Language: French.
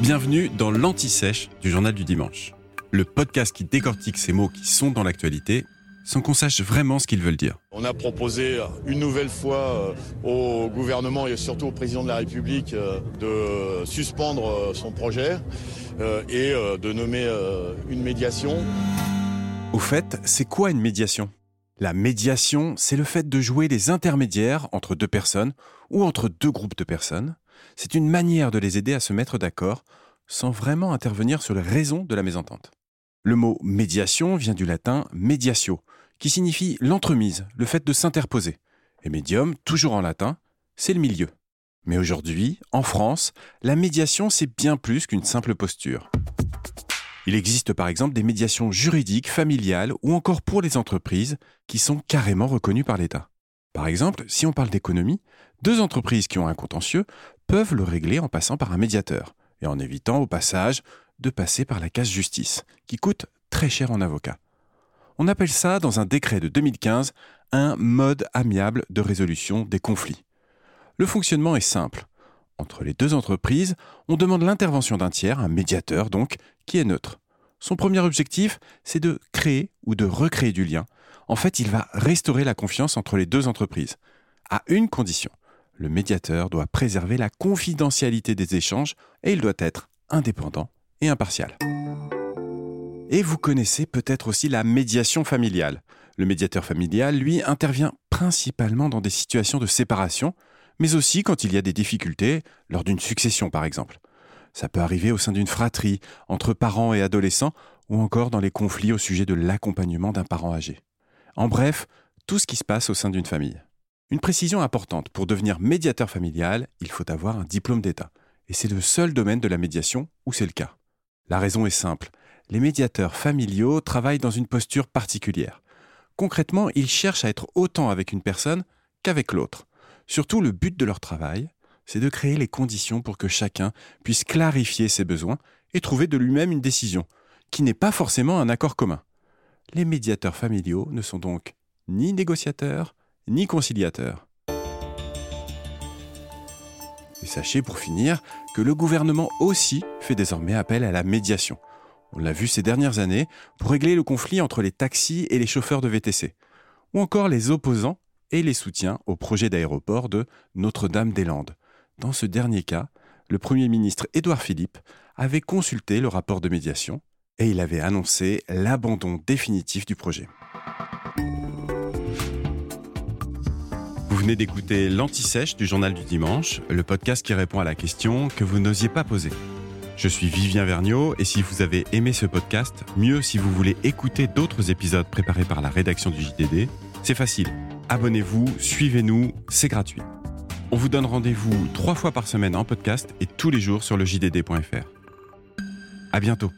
Bienvenue dans l'Anti-Sèche du Journal du Dimanche, le podcast qui décortique ces mots qui sont dans l'actualité sans qu'on sache vraiment ce qu'ils veulent dire. On a proposé une nouvelle fois euh, au gouvernement et surtout au président de la République euh, de suspendre euh, son projet et de nommer une médiation. Au fait, c'est quoi une médiation? La médiation, c'est le fait de jouer les intermédiaires entre deux personnes ou entre deux groupes de personnes. C'est une manière de les aider à se mettre d'accord sans vraiment intervenir sur les raisons de la mésentente. Le mot médiation vient du latin mediatio, qui signifie l'entremise, le fait de s'interposer. Et médium, toujours en latin, c'est le milieu. Mais aujourd'hui, en France, la médiation, c'est bien plus qu'une simple posture. Il existe par exemple des médiations juridiques, familiales ou encore pour les entreprises qui sont carrément reconnues par l'État. Par exemple, si on parle d'économie, deux entreprises qui ont un contentieux peuvent le régler en passant par un médiateur et en évitant au passage de passer par la case justice, qui coûte très cher en avocat. On appelle ça, dans un décret de 2015, un mode amiable de résolution des conflits. Le fonctionnement est simple. Entre les deux entreprises, on demande l'intervention d'un tiers, un médiateur donc, qui est neutre. Son premier objectif, c'est de créer ou de recréer du lien. En fait, il va restaurer la confiance entre les deux entreprises, à une condition. Le médiateur doit préserver la confidentialité des échanges et il doit être indépendant et impartial. Et vous connaissez peut-être aussi la médiation familiale. Le médiateur familial, lui, intervient principalement dans des situations de séparation, mais aussi quand il y a des difficultés, lors d'une succession par exemple. Ça peut arriver au sein d'une fratrie, entre parents et adolescents, ou encore dans les conflits au sujet de l'accompagnement d'un parent âgé. En bref, tout ce qui se passe au sein d'une famille. Une précision importante, pour devenir médiateur familial, il faut avoir un diplôme d'État. Et c'est le seul domaine de la médiation où c'est le cas. La raison est simple, les médiateurs familiaux travaillent dans une posture particulière. Concrètement, ils cherchent à être autant avec une personne qu'avec l'autre. Surtout, le but de leur travail, c'est de créer les conditions pour que chacun puisse clarifier ses besoins et trouver de lui-même une décision, qui n'est pas forcément un accord commun. Les médiateurs familiaux ne sont donc ni négociateurs, ni conciliateurs. Et sachez pour finir que le gouvernement aussi fait désormais appel à la médiation on l'a vu ces dernières années, pour régler le conflit entre les taxis et les chauffeurs de VTC, ou encore les opposants et les soutiens au projet d'aéroport de Notre-Dame-des-Landes. Dans ce dernier cas, le Premier ministre Édouard Philippe avait consulté le rapport de médiation et il avait annoncé l'abandon définitif du projet. Vous venez d'écouter l'Anti-Sèche du Journal du Dimanche, le podcast qui répond à la question que vous n'osiez pas poser. Je suis Vivien Vergniaud et si vous avez aimé ce podcast, mieux si vous voulez écouter d'autres épisodes préparés par la rédaction du JDD, c'est facile. Abonnez-vous, suivez-nous, c'est gratuit. On vous donne rendez-vous trois fois par semaine en podcast et tous les jours sur le JDD.fr. À bientôt.